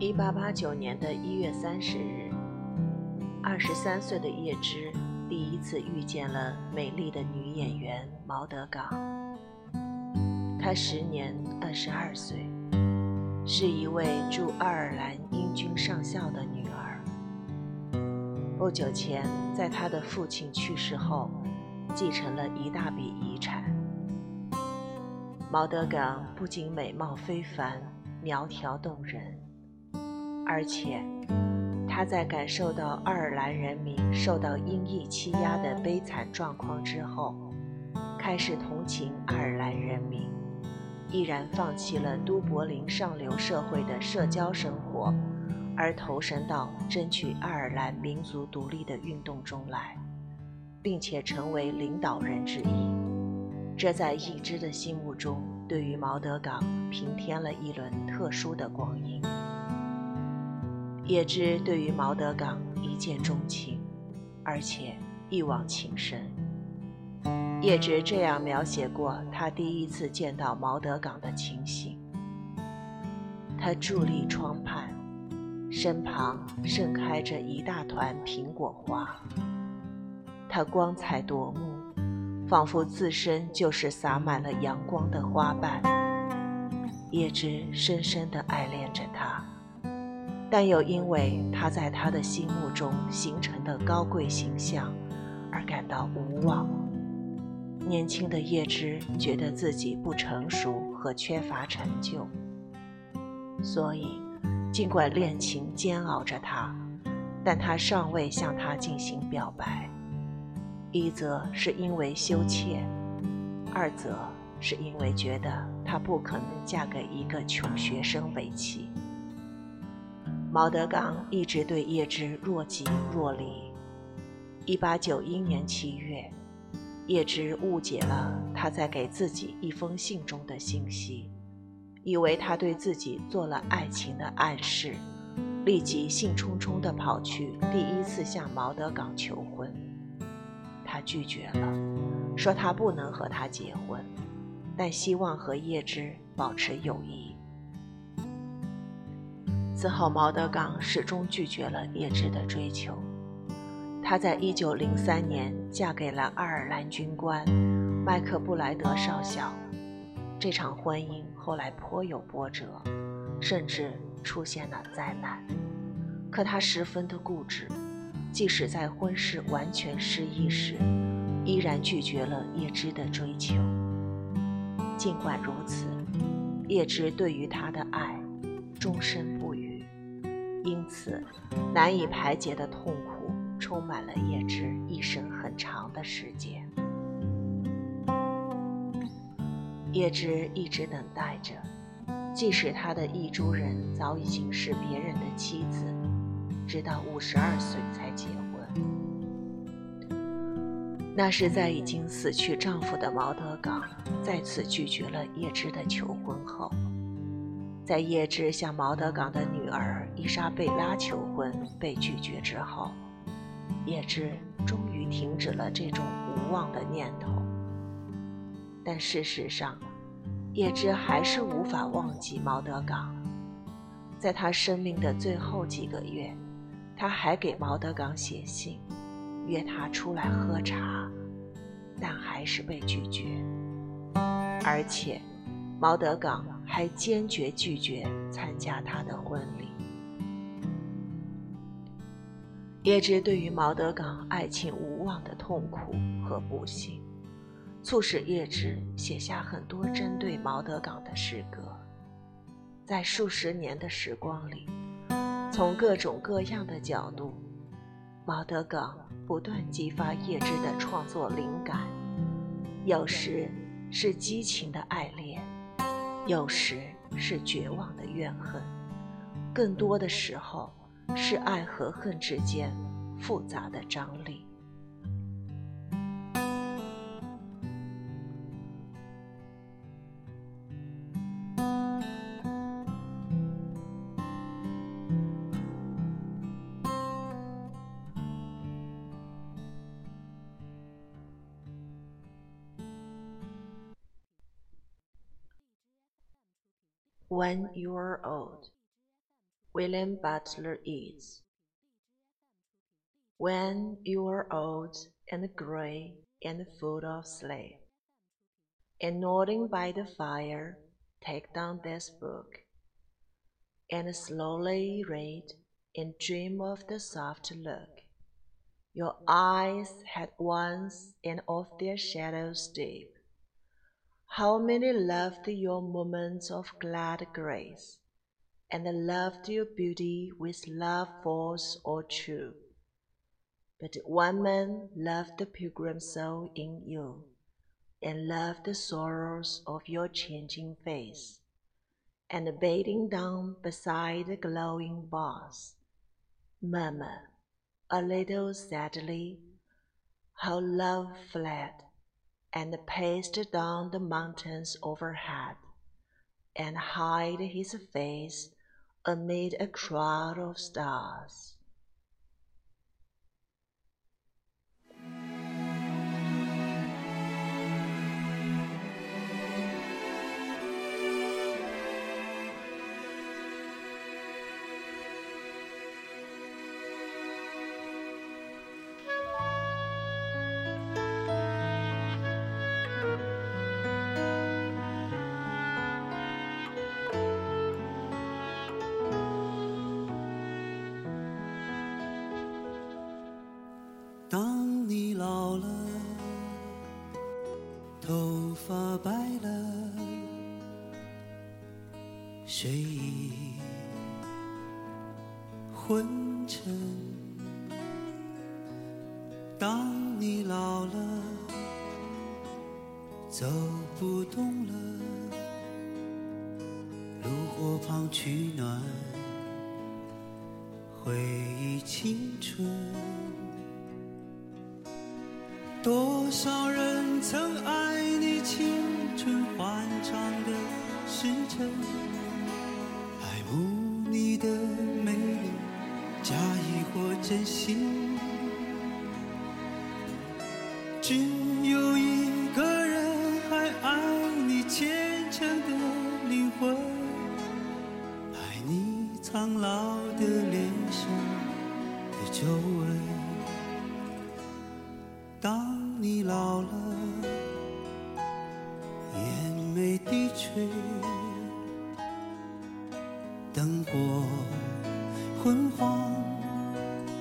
一八八九年的一月三十日，二十三岁的叶芝第一次遇见了美丽的女演员毛德岗。她时年二十二岁，是一位驻爱尔兰英军上校的女儿。不久前，在她的父亲去世后，继承了一大笔遗产。毛德岗不仅美貌非凡，苗条动人。而且，他在感受到爱尔兰人民受到英裔欺压的悲惨状况之后，开始同情爱尔兰人民，毅然放弃了都柏林上流社会的社交生活，而投身到争取爱尔兰民族独立的运动中来，并且成为领导人之一。这在易之的心目中，对于毛德岗平添了一轮特殊的光阴。叶芝对于毛德岗一见钟情，而且一往情深。叶芝这样描写过他第一次见到毛德岗的情形：他伫立窗畔，身旁盛开着一大团苹果花。他光彩夺目，仿佛自身就是洒满了阳光的花瓣。叶芝深深地爱恋着他。但又因为他在他的心目中形成的高贵形象，而感到无望。年轻的叶芝觉得自己不成熟和缺乏成就，所以尽管恋情煎熬着他，但他尚未向他进行表白。一则是因为羞怯，二则是因为觉得他不可能嫁给一个穷学生为妻。毛德岗一直对叶芝若即若离。一八九一年七月，叶芝误解了他在给自己一封信中的信息，以为他对自己做了爱情的暗示，立即兴冲冲地跑去第一次向毛德岗求婚。他拒绝了，说他不能和他结婚，但希望和叶芝保持友谊。此后，毛德岗始终拒绝了叶芝的追求。她在1903年嫁给了爱尔兰军官麦克布莱德少校。这场婚姻后来颇有波折，甚至出现了灾难。可她十分的固执，即使在婚事完全失意时，依然拒绝了叶芝的追求。尽管如此，叶芝对于他的爱，终身。因此，难以排解的痛苦充满了叶芝一生很长的时间。叶芝一直等待着，即使他的意中人早已经是别人的妻子，直到五十二岁才结婚。那是在已经死去丈夫的毛德岗再次拒绝了叶芝的求婚后。在叶芝向毛德岗的女儿伊莎贝拉求婚被拒绝之后，叶芝终于停止了这种无望的念头。但事实上，叶芝还是无法忘记毛德岗。在他生命的最后几个月，他还给毛德岗写信，约他出来喝茶，但还是被拒绝，而且。毛德岗还坚决拒绝参加他的婚礼。叶芝对于毛德岗爱情无望的痛苦和不幸，促使叶芝写下很多针对毛德岗的诗歌。在数十年的时光里，从各种各样的角度，毛德岗不断激发叶芝的创作灵感，有时是激情的爱恋。有时是绝望的怨恨，更多的时候是爱和恨之间复杂的张力。When you're old. William Butler Yeats. When you are old and gray and full of sleep, and nodding by the fire, take down this book, and slowly read and dream of the soft look your eyes had once and of their shadows deep. How many loved your moments of glad grace, and loved your beauty with love false or true. But one man loved the pilgrim soul in you, and loved the sorrows of your changing face, and bathing down beside the glowing bars, murmur a little sadly, how love fled and paced down the mountains overhead, and hid his face amid a crowd of stars. 睡意昏沉。当你老了，走不动了，炉火旁取暖，回忆青春。多少人曾爱你青春欢畅的时辰，的美丽，假意或真心。只有一个人还爱你虔诚的灵魂，爱你苍老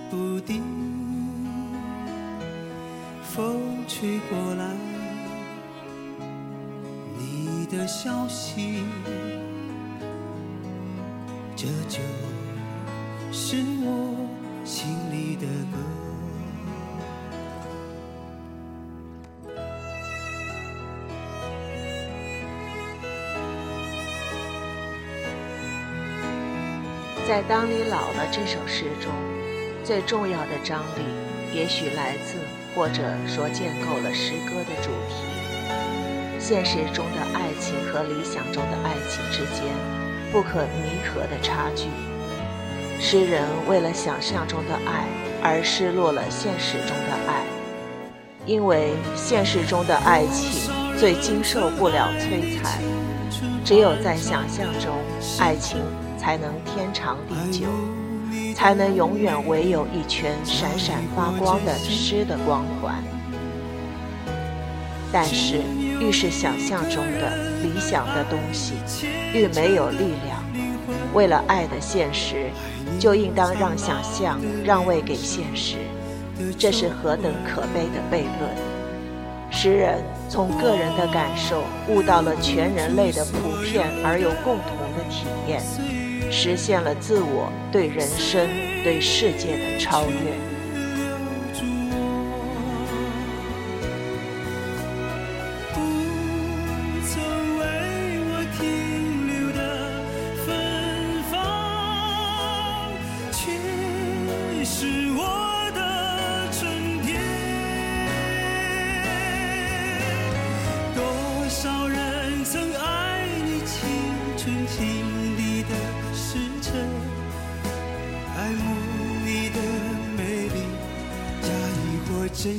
不定，风吹过来，你的消息，这就是我心里的歌。在《当你老了》这首诗中，最重要的张力，也许来自或者说建构了诗歌的主题：现实中的爱情和理想中的爱情之间不可弥合的差距。诗人为了想象中的爱而失落了现实中的爱，因为现实中的爱情最经受不了摧残，只有在想象中，爱情。才能天长地久，才能永远唯有一圈闪闪发光的诗的光环。但是，愈是想象中的理想的东西，愈没有力量。为了爱的现实，就应当让想象让位给现实。这是何等可悲的悖论！诗人从个人的感受悟到了全人类的普遍而又共同的体验。实现了自我对人生、对世界的超越。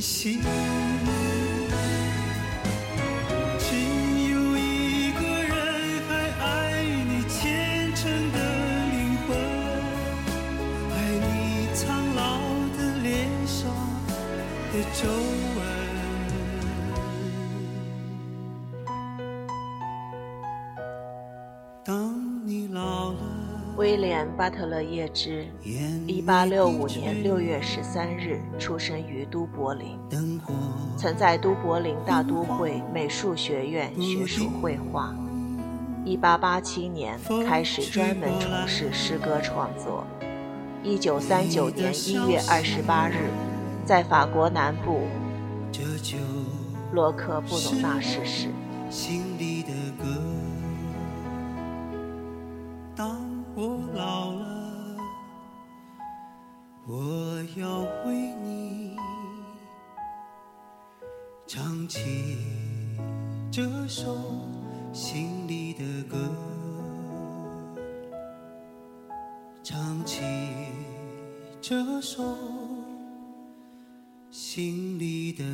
心，巴特勒·叶芝，一八六五年六月十三日出生于都柏林，曾在都柏林大都会美术学院学术绘画。一八八七年开始专门从事诗歌创作。一九三九年一月二十八日，在法国南部洛克布鲁纳逝世。这首心里的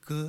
歌。